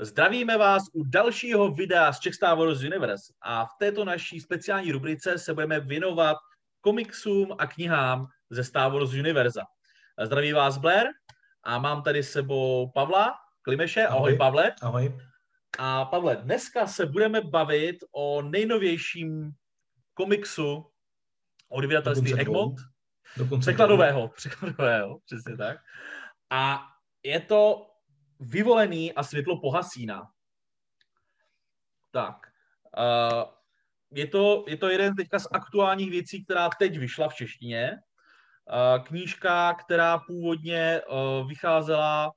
Zdravíme vás u dalšího videa z Czech Star Wars Universe a v této naší speciální rubrice se budeme věnovat komiksům a knihám ze Star Wars Univerza. Zdraví vás Blair a mám tady s sebou Pavla Klimeše. Ahoj, Ahoj Pavle. Ahoj. A Pavle, dneska se budeme bavit o nejnovějším komiksu od vydatelství Egmont. Překladového, překladového, přesně tak. A je to vyvolený a světlo pohasína. Tak. Uh, je, to, je to jeden teďka z aktuálních věcí, která teď vyšla v češtině. Uh, knížka, která původně uh, vycházela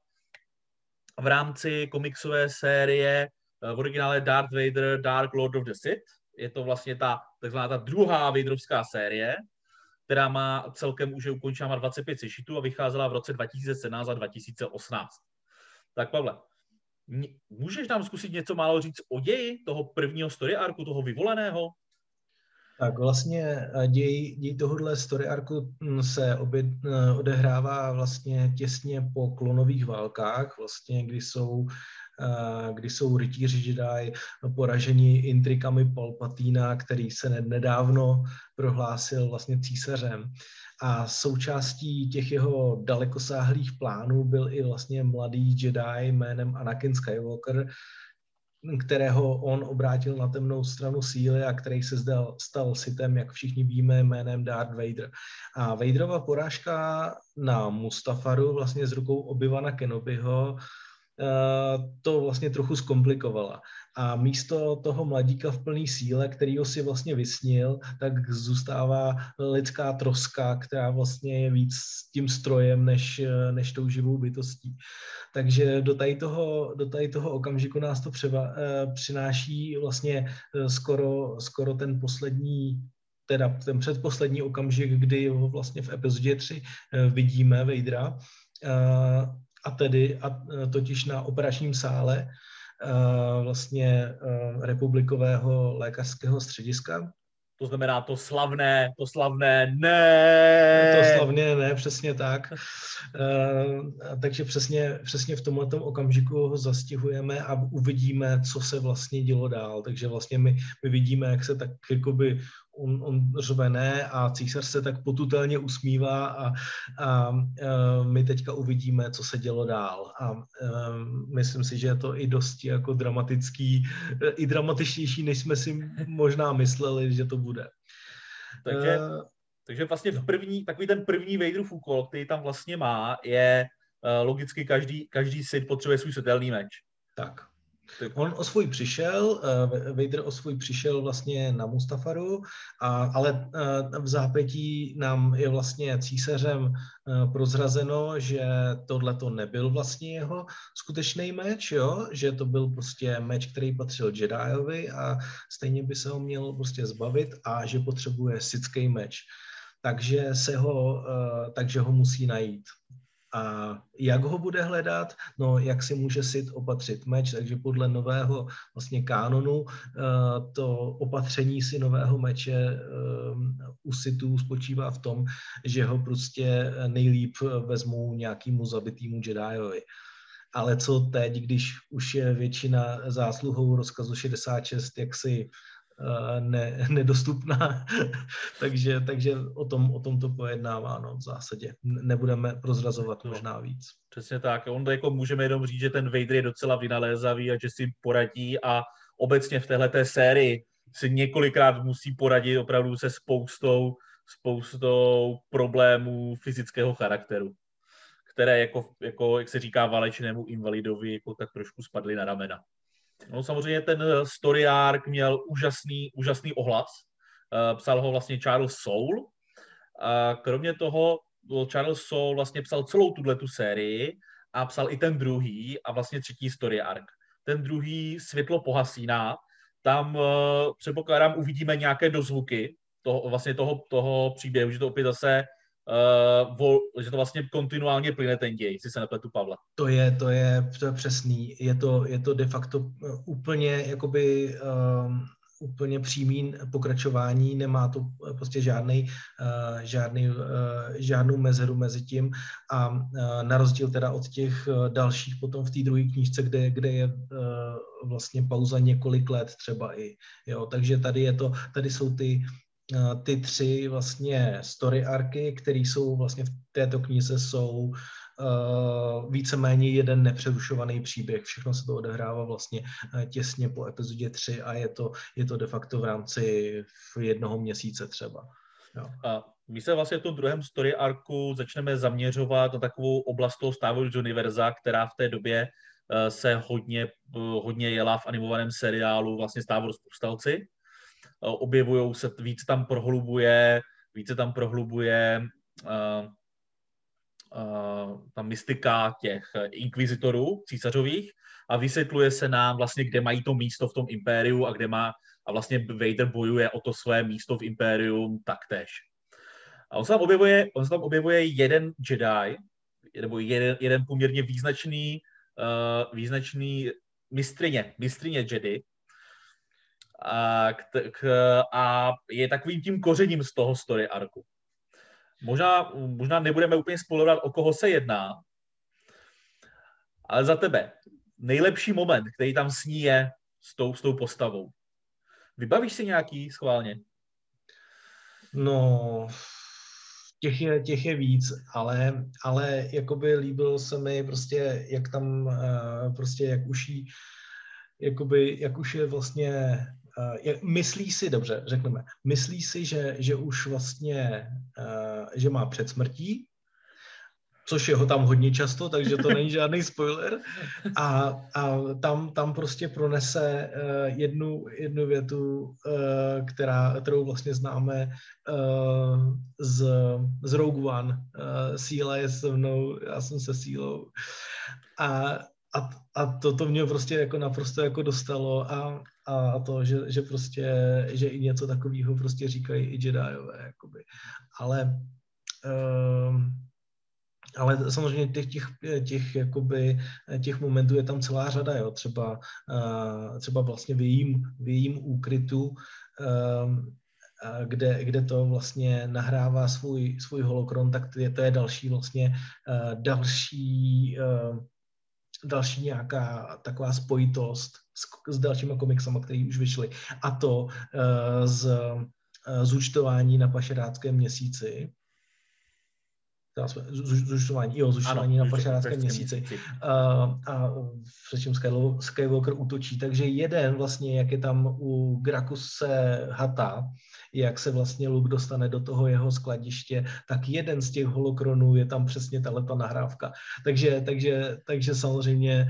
v rámci komiksové série uh, v originále Darth Vader Dark Lord of the Sith. Je to vlastně ta takzvaná ta druhá Vaderovská série, která má celkem už je ukončena 25 sešitů a vycházela v roce 2017 a 2018. Tak Pavle, můžeš nám zkusit něco málo říct o ději toho prvního story arku, toho vyvoleného? Tak vlastně eh, děj, děj tohohle story arku hm, se obě, eh, odehrává vlastně těsně po klonových válkách, vlastně kdy jsou Eh, kdy jsou rytíři Jedi poraženi intrikami Palpatína, který se nedávno prohlásil vlastně císařem. A součástí těch jeho dalekosáhlých plánů byl i vlastně mladý Jedi jménem Anakin Skywalker, kterého on obrátil na temnou stranu síly a který se zdal, stal sitem, jak všichni víme, jménem Darth Vader. A Vaderova porážka na Mustafaru vlastně s rukou Obi-Wana Kenobiho to vlastně trochu zkomplikovala. A místo toho mladíka v plné síle, kterýho si vlastně vysnil, tak zůstává lidská troska, která vlastně je víc tím strojem, než, než tou živou bytostí. Takže do tady toho, do tady toho okamžiku nás to převa, eh, přináší vlastně eh, skoro, skoro ten poslední teda ten předposlední okamžik, kdy ho vlastně v epizodě 3 vidíme Vejdra a tedy a e, totiž na operačním sále e, vlastně e, republikového lékařského střediska. To znamená to slavné, to slavné ne. To slavné ne, přesně tak. takže přesně, přesně v tomhle okamžiku ho zastihujeme a uvidíme, co se vlastně dělo dál. Takže vlastně my, my vidíme, jak se tak jakoby on, on řve ne a císař se tak potutelně usmívá a, a, a my teďka uvidíme, co se dělo dál. A, a myslím si, že je to i dosti jako dramatický, i dramatičtější, než jsme si možná mysleli, že to bude. Takže, uh, takže vlastně v první, takový ten první Vaderův úkol, který tam vlastně má, je uh, logicky každý, každý syn potřebuje svůj světelný meč. Tak. On o svůj přišel, uh, Vader o svůj přišel vlastně na Mustafaru, a, ale uh, v zápětí nám je vlastně císařem uh, prozrazeno, že tohle to nebyl vlastně jeho skutečný meč, jo? že to byl prostě meč, který patřil Jediovi a stejně by se ho měl prostě zbavit a že potřebuje sický meč. Takže, se ho, takže ho musí najít. A jak ho bude hledat? No, jak si může Sid opatřit meč, takže podle nového vlastně kánonu eh, to opatření si nového meče eh, u Sithů spočívá v tom, že ho prostě nejlíp vezmou nějakému zabitýmu Jediovi. Ale co teď, když už je většina zásluhou rozkazu 66 jaksi ne, nedostupná, takže, takže o, tom, o tom to pojednává no, v zásadě. Nebudeme prozrazovat no, možná víc. Přesně tak. On jako můžeme jenom říct, že ten Vader je docela vynalézavý a že si poradí a obecně v téhle sérii si několikrát musí poradit opravdu se spoustou, spoustou problémů fyzického charakteru, které jako, jako jak se říká válečnému invalidovi, jako tak trošku spadly na ramena. No, samozřejmě ten eh, story arc měl úžasný, úžasný ohlas. Uh, psal ho vlastně Charles Soule. A kromě toho Charles Soule vlastně psal celou tuhle tu sérii a psal i ten druhý a vlastně třetí story arc. Ten druhý Světlo pohasíná, tam předpokládám uvidíme nějaké dozvuky toho, vlastně toho, toho příběhu, že to opět zase uh, vol, že to vlastně kontinuálně plyne ten děj, si se nepletu Pavla. To je, to je, to je přesný. Je to, je to de facto eh, úplně jakoby um, úplně přímý pokračování, nemá to prostě žádný, žádný, žádnou mezeru mezi tím a na rozdíl teda od těch dalších potom v té druhé knížce, kde, kde je vlastně pauza několik let třeba i, jo, takže tady je to, tady jsou ty ty tři vlastně story arky, které jsou vlastně v této knize jsou uh, víceméně jeden nepřerušovaný příběh. Všechno se to odehrává vlastně uh, těsně po epizodě 3 a je to, je to de facto v rámci jednoho měsíce třeba. Jo. A my se vlastně v tom druhém story arku začneme zaměřovat na takovou oblast toho Star Wars univerza, která v té době se hodně, hodně jela v animovaném seriálu vlastně Star Wars povstalci. Objevují se, víc tam prohlubuje, více tam prohlubuje uh, uh, ta mystika těch inkvizitorů císařových a vysvětluje se nám vlastně, kde mají to místo v tom impériu a kde má a vlastně Vader bojuje o to své místo v impérium taktéž. A on se tam objevuje, on se tam objevuje jeden Jedi, nebo jeden, jeden poměrně význačný, uh, význačný mistrině, mistrině Jedi, a, k, k, a je takovým tím kořením z toho story arku. Možná, možná nebudeme úplně spolovat, o koho se jedná, ale za tebe, nejlepší moment, který tam sní je s tou, s tou postavou. Vybavíš si nějaký schválně? No, těch je, těch je víc, ale, ale jakoby líbil se mi prostě, jak tam uh, prostě, jak už jí, jakoby, jak už je vlastně myslí si, dobře, řekneme, myslí si, že, že už vlastně, uh, že má před smrtí, což je ho tam hodně často, takže to není žádný spoiler. A, a tam, tam prostě pronese uh, jednu, jednu větu, uh, která, kterou vlastně známe uh, z, z Rogue One. Uh, síla je se mnou, já jsem se sílou. A, a, a to, to mě prostě jako naprosto jako dostalo a, a to, že, že prostě, že i něco takového prostě říkají i Jediové, jakoby. Ale um, ale samozřejmě těch, těch, těch, jakoby, těch momentů je tam celá řada, jo. Třeba, uh, třeba vlastně v jejím, v jejím úkrytu, um, kde, kde to vlastně nahrává svůj, svůj holokron, tak to je, to je další vlastně uh, další uh, další nějaká taková spojitost s, s dalšíma komiksama, které už vyšly. A to uh, z uh, zúčtování na pašeráckém měsíci, zúčtování, jo, zúčtování na pašeráckém měsíci. Uh, a předtím Skywalker útočí. Takže jeden vlastně, jak je tam u Grakuse Hata, jak se vlastně Luke dostane do toho jeho skladiště, tak jeden z těch holokronů je tam přesně tato nahrávka. Takže, takže, takže samozřejmě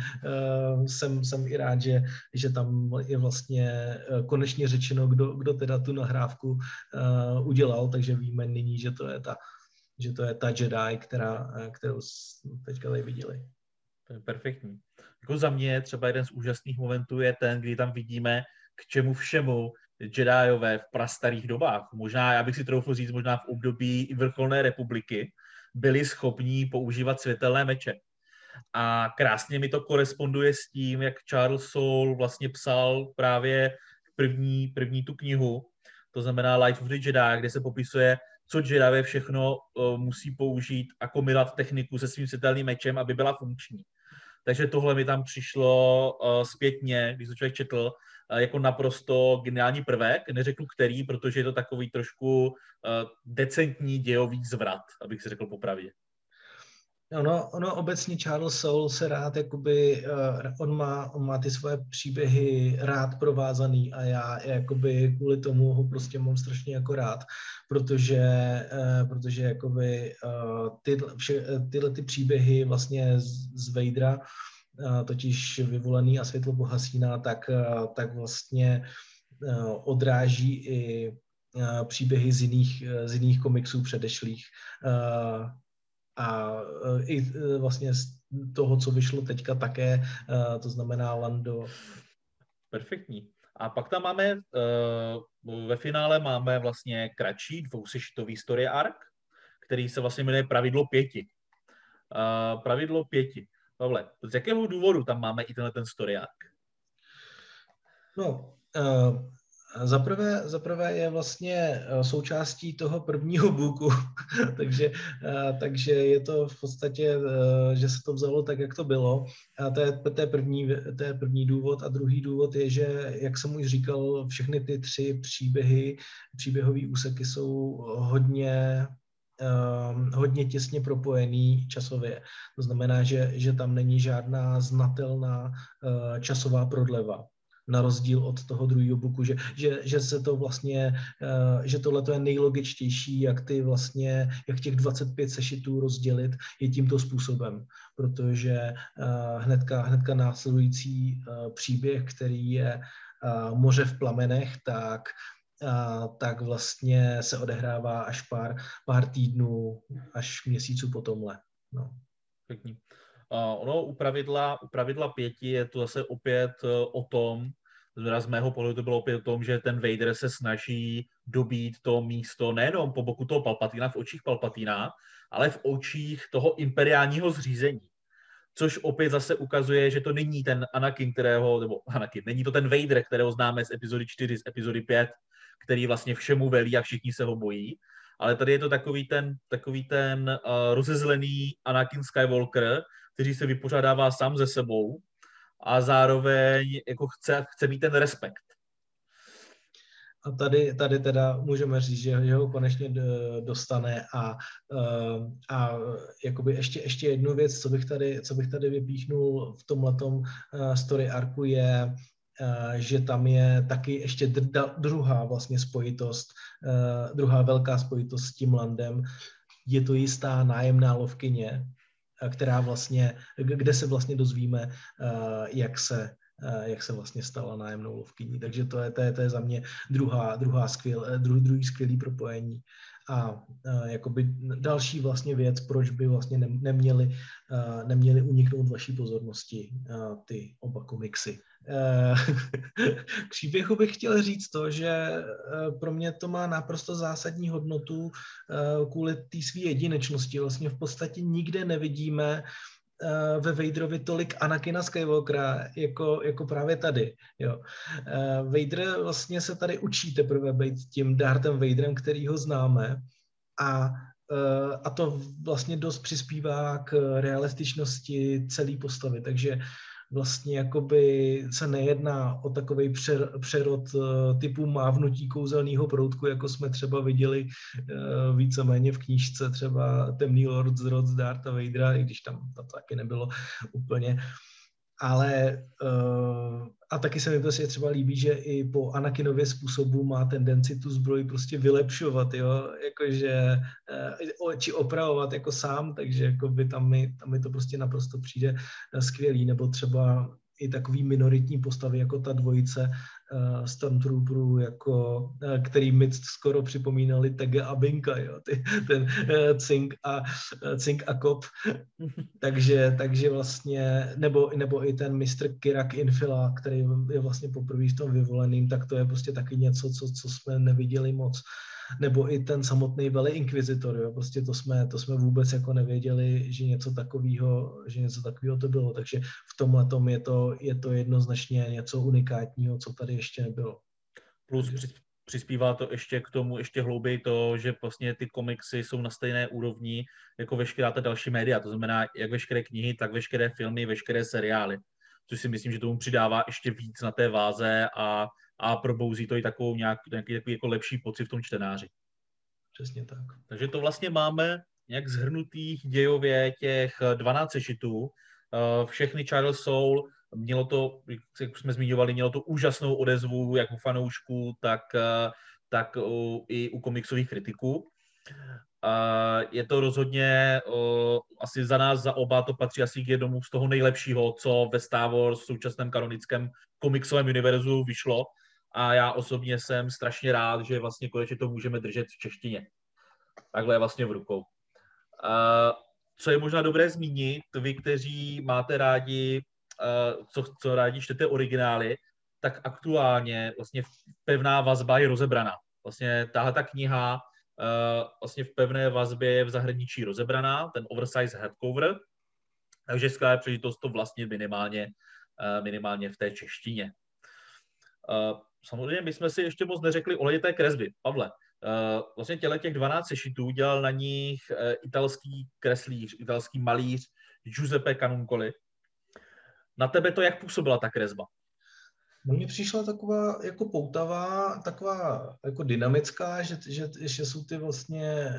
uh, jsem, jsem i rád, že, že tam je vlastně uh, konečně řečeno, kdo, kdo teda tu nahrávku uh, udělal, takže víme nyní, že to je ta že to je ta Jedi, která, kterou teďka tady viděli. To je perfektní. Jako za mě třeba jeden z úžasných momentů je ten, kdy tam vidíme, k čemu všemu Jediové v prastarých dobách, možná, já bych si troufl říct, možná v období vrcholné republiky, byli schopní používat světelné meče. A krásně mi to koresponduje s tím, jak Charles Soule vlastně psal právě první, první tu knihu, to znamená Life of the Jedi, kde se popisuje, co Jedi všechno uh, musí použít a kombinovat techniku se svým světelným mečem, aby byla funkční. Takže tohle mi tam přišlo uh, zpětně, když to člověk četl, jako naprosto geniální prvek. Neřeknu který, protože je to takový trošku uh, decentní dějový zvrat, abych si řekl popravdě. Ono, ono obecně Charles Soule se rád, jakoby, uh, on, má, on má ty svoje příběhy rád provázaný a já jakoby kvůli tomu ho prostě mám strašně jako rád, protože, uh, protože jakoby, uh, ty, vše, tyhle ty příběhy vlastně z, z Vadera, totiž vyvolený a světlo pohasíná, tak, uh, tak vlastně uh, odráží i příběhy z jiných, z jiných komiksů předešlých a i vlastně z toho, co vyšlo teďka také, to znamená Lando. Perfektní. A pak tam máme, ve finále máme vlastně kratší dvousešitový story arc, který se vlastně jmenuje Pravidlo pěti. Pravidlo pěti. Pavle, z jakého důvodu tam máme i tenhle ten story arc? No, uh, Zaprvé, zaprvé je vlastně eh, součástí toho prvního booku, takže, eh, takže je to v podstatě, eh, že se to vzalo tak, jak to bylo. A to je, to je, první, to je první důvod. A druhý důvod je, že, jak jsem už říkal, všechny ty tři příběhy, příběhové úseky jsou hodně hodně těsně propojený časově. To znamená, že, že tam není žádná znatelná časová prodleva na rozdíl od toho druhého booku, že, že, že se to vlastně, eh, že tohle je nejlogičtější, jak ty vlastně, jak těch 25 sešitů rozdělit je tímto způsobem, protože eh, hnedka, hnedka následující příběh, který je Moře v plamenech, tak tak vlastně se odehrává až pár, pár týdnů, až měsíců po tomhle. No. Pěkný. Uh, ono u pravidla, u pravidla pěti je to zase opět uh, o tom, z mého pohledu to bylo opět o tom, že ten Vader se snaží dobít to místo nejenom po boku toho Palpatina, v očích Palpatina, ale v očích toho imperiálního zřízení. Což opět zase ukazuje, že to není ten Anakin, kterého, nebo Anakin, není to ten Vader, kterého známe z epizody 4, z epizody 5, který vlastně všemu velí a všichni se ho bojí. Ale tady je to takový ten, takový ten uh, rozezlený Anakin Skywalker, který se vypořádává sám ze sebou a zároveň jako chce, chce mít ten respekt. A tady, tady teda můžeme říct, že, ho konečně dostane a, eh, a jakoby ještě, ještě jednu věc, co bych tady, co bych tady vypíchnul v tomhletom eh, story arku je, eh, že tam je taky ještě druhá vlastně spojitost, druhá velká spojitost s tím landem. Je to jistá nájemná lovkyně, která vlastně, kde se vlastně dozvíme, eh, jak se, eh, jak se vlastně stala nájemnou lovkyní. Takže to je, to je, to je za mě druhá, druhá skvěl, eh, druhý, druhý skvělý propojení. A jakoby další vlastně věc, proč by vlastně neměli, neměli uniknout vaší pozornosti ty oba komiksy. K příběhu bych chtěl říct to, že pro mě to má naprosto zásadní hodnotu kvůli té své jedinečnosti. Vlastně v podstatě nikde nevidíme ve Vaderovi tolik Anakina Skywalkera, jako, jako právě tady. Jo. Vader vlastně se tady učí teprve být tím Darthem Vaderem, který ho známe a a to vlastně dost přispívá k realističnosti celé postavy, takže vlastně jakoby se nejedná o takový přerod eh, typu mávnutí kouzelného proutku, jako jsme třeba viděli eh, víceméně v knížce třeba Temný Lord z Rod z Darta Vadera, i když tam to taky nebylo úplně. Ale uh, a taky se mi prostě třeba líbí, že i po Anakinově způsobu má tendenci tu zbroj prostě vylepšovat, jo, jakože, uh, či opravovat jako sám, takže jako by tam mi, tam mi to prostě naprosto přijde skvělý, nebo třeba i takový minoritní postavy, jako ta dvojice uh, Stormtrooperů, jako, uh, který mi skoro připomínali Tege a Binka, jo, ty, ten uh, Cink a, uh, Cink a Kop. takže, takže vlastně, nebo, nebo i ten Mr. Kirak Infila, který je vlastně poprvé v tom vyvoleným, tak to je prostě taky něco, co, co jsme neviděli moc. Uh, nebo i ten samotný veleinkvizitor, jo, prostě to jsme, to jsme vůbec jako nevěděli, že něco takového, že něco takového to bylo, takže v tomhle tom je to, je to jednoznačně něco unikátního, co tady ještě nebylo. Plus přispívá to ještě k tomu ještě hlouběji to, že vlastně ty komiksy jsou na stejné úrovni jako veškerá ta další média, to znamená jak veškeré knihy, tak veškeré filmy, veškeré seriály, což si myslím, že tomu přidává ještě víc na té váze a a probouzí to i takovou nějak, nějaký takový jako lepší pocit v tom čtenáři. Přesně tak. Takže to vlastně máme nějak zhrnutých dějově těch 12 sešitů. Eh, všechny Charles Soul, mělo to, jak jsme zmiňovali, mělo to úžasnou odezvu jak u fanoušků, tak, eh, tak i u komiksových kritiků. Je to rozhodně asi za nás, za oba, to patří asi k jednomu z toho nejlepšího, co ve Star Wars v současném kanonickém komiksovém univerzu vyšlo a já osobně jsem strašně rád, že vlastně konečně to můžeme držet v češtině. Takhle vlastně v rukou. Uh, co je možná dobré zmínit, vy, kteří máte rádi, uh, co, co rádi čtete originály, tak aktuálně vlastně pevná vazba je rozebraná. Vlastně tahle ta kniha uh, vlastně v pevné vazbě je v zahraničí rozebraná, ten oversize hardcover, takže skvělá příležitost to vlastně minimálně, minimálně v té češtině. Samozřejmě my jsme si ještě moc neřekli o té kresby. Pavle, uh, vlastně těle těch 12 sešitů dělal na nich uh, italský kreslíř, italský malíř Giuseppe Canuncoli. Na tebe to jak působila ta kresba? No mně přišla taková jako poutavá, taková jako dynamická, že, že, že jsou ty vlastně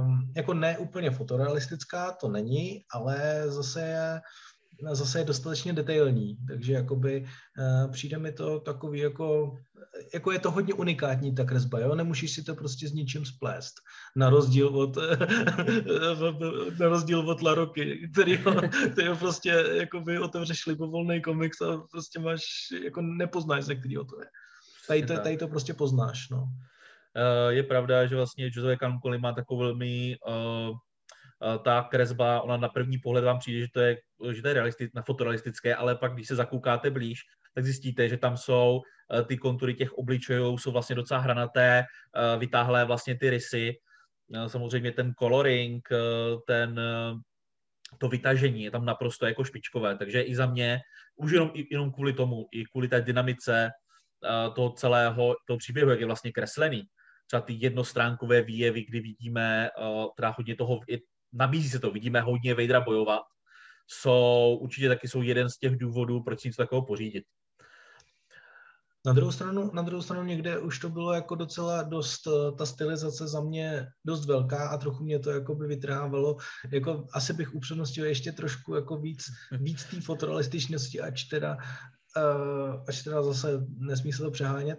um, jako ne úplně fotorealistická, to není, ale zase je zase je dostatečně detailní, takže jakoby uh, přijde mi to takový jako, jako je to hodně unikátní ta kresba, jo, nemůžeš si to prostě s ničím splést, na rozdíl od, na rozdíl od Laroky, který, který prostě jakoby otevřeš libovolný komiks a prostě máš, jako nepoznáš, ze kterého to je. Tady to, tady to prostě poznáš, no. Uh, je pravda, že vlastně José Cancoli má takovou velmi uh, ta kresba, ona na první pohled vám přijde, že to je, že to je realistic, na fotorealistické, ale pak, když se zakoukáte blíž, tak zjistíte, že tam jsou eh, ty kontury těch obličejů, jsou vlastně docela hranaté, eh, vytáhlé vlastně ty rysy, eh, samozřejmě ten coloring, ten, to vytažení je tam naprosto jako špičkové, takže i za mě, už jenom, jenom kvůli tomu, i kvůli té dynamice toho celého, toho příběhu, jak je vlastně kreslený, třeba ty jednostránkové výjevy, kdy vidíme teda hodně toho, nabízí se to, vidíme hodně Vadera bojovat, jsou určitě taky jsou jeden z těch důvodů, proč si něco takového pořídit. Na druhou, stranu, na druhou stranu někde už to bylo jako docela dost, eh, ta stylizace za mě dost velká a trochu mě to jako by vytrhávalo. Jako asi bych upřednostil ještě trošku jako víc, víc té fotorealističnosti, ač teda, uh, ač teda zase nesmí se to přehánět.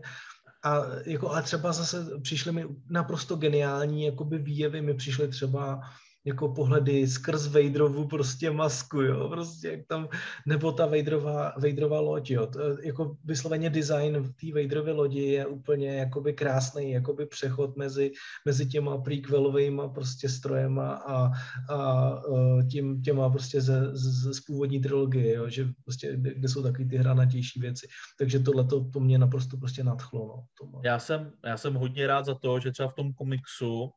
A jako, ale třeba zase přišly mi naprosto geniální jakoby výjevy, mi přišly třeba jako pohledy skrz Vaderovu prostě masku, jo, prostě jak tam, nebo ta Vaderová, Vaderová loď, jo, to, jako vysloveně design té Vaderově lodi je úplně jakoby krásný, jakoby přechod mezi, mezi těma prequelovými prostě strojema a, a e, tím, těma prostě ze, ze, z původní trilogie, jo, že prostě, kde, jsou taky ty hranatější věci. Takže tohle to, mě naprosto prostě nadchlo. No, to já, jsem, já jsem hodně rád za to, že třeba v tom komiksu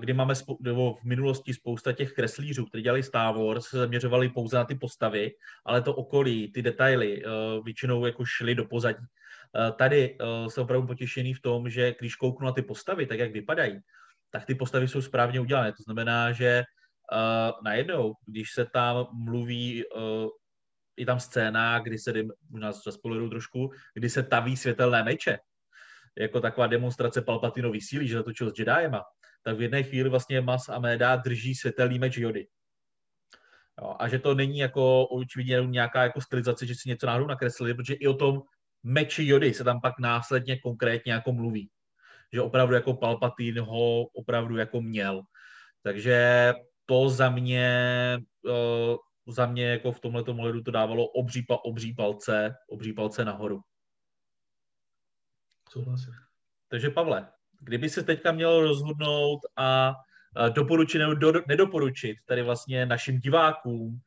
kdy máme spou- nebo v minulosti spousta těch kreslířů, kteří dělali Star Wars, se zaměřovali pouze na ty postavy, ale to okolí, ty detaily uh, většinou jako šly do pozadí. Uh, tady jsem opravdu potěšený v tom, že když kouknu na ty postavy, tak jak vypadají, tak ty postavy jsou správně udělané. To znamená, že uh, najednou, když se tam mluví, uh, je tam scéna, kdy se, možná zaspoileru trošku, kdy se taví světelné meče, jako taková demonstrace Palpatinový síly, že zatočil s Jedajema, tak v jedné chvíli vlastně Mas a Méda drží světelný meč Jody. Jo, a že to není jako očividně nějaká jako stylizace, že si něco náhodou nakreslili, protože i o tom meči Jody se tam pak následně konkrétně jako mluví. Že opravdu jako Palpatine ho opravdu jako měl. Takže to za mě, uh, za mě jako v tomhle ohledu to dávalo obří, obří palce, obří palce nahoru. Souhlasím. Takže Pavle, Kdyby se teďka měl rozhodnout a doporučit nebo do, nedoporučit tady vlastně našim divákům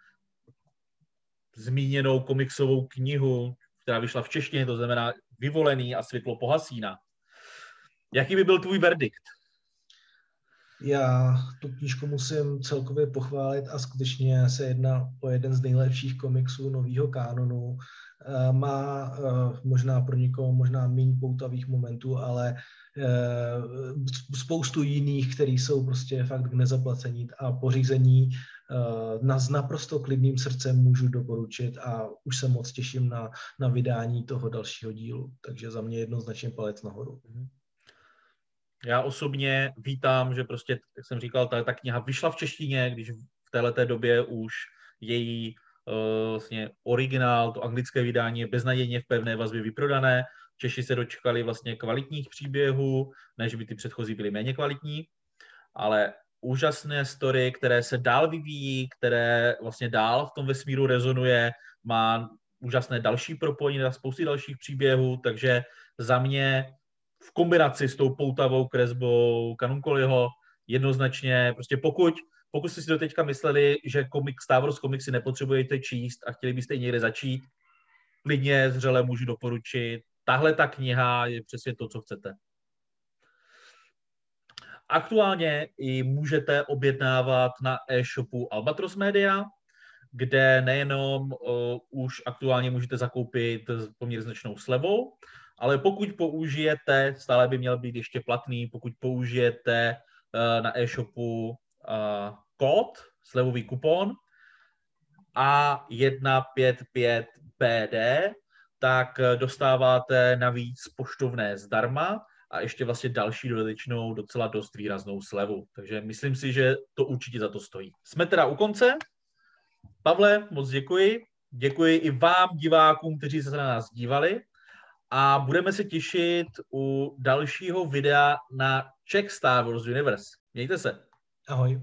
zmíněnou komiksovou knihu, která vyšla v češtině, to znamená Vyvolený a světlo pohasína. Jaký by byl tvůj verdikt? Já tu knížku musím celkově pochválit a skutečně se jedná o jeden z nejlepších komiksů nového kánonu. Eh, má eh, možná pro někoho možná méně poutavých momentů, ale Eh, spoustu jiných, které jsou prostě fakt k nezaplacení a pořízení na, s naprosto klidným srdcem můžu doporučit a už se moc těším na, na vydání toho dalšího dílu. Takže za mě jednoznačně palec nahoru. Mhm. Já osobně vítám, že prostě, jak jsem říkal, ta, ta kniha vyšla v češtině, když v této době už její vlastně originál, to anglické vydání je beznadějně v pevné vazbě vyprodané, Češi se dočkali vlastně kvalitních příběhů, než by ty předchozí byly méně kvalitní, ale úžasné story, které se dál vyvíjí, které vlastně dál v tom vesmíru rezonuje, má úžasné další propojení na spousty dalších příběhů, takže za mě v kombinaci s tou poutavou kresbou Kanunkoliho jednoznačně, prostě pokud, pokud jste si do teďka mysleli, že komik, Star Wars komiksy nepotřebujete číst a chtěli byste někde začít, klidně zřele můžu doporučit tahle ta kniha je přesně to, co chcete. Aktuálně i můžete objednávat na e-shopu Albatros Media, kde nejenom uh, už aktuálně můžete zakoupit s poměrně značnou slevou, ale pokud použijete, stále by měl být ještě platný, pokud použijete uh, na e-shopu uh, kód, slevový kupon A155PD, tak eh, dostáváte navíc poštovné zdarma a ještě vlastně další dodatečnou docela dost výraznou slevu. Takže myslím si, že to určitě za to stojí. Jsme teda u konce. Pavle, moc děkuji. Děkuji i vám, divákům, kteří se na nás dívali. A budeme se těšit u dalšího videa na Czech Star Wars Universe. Mějte se. Ahoj.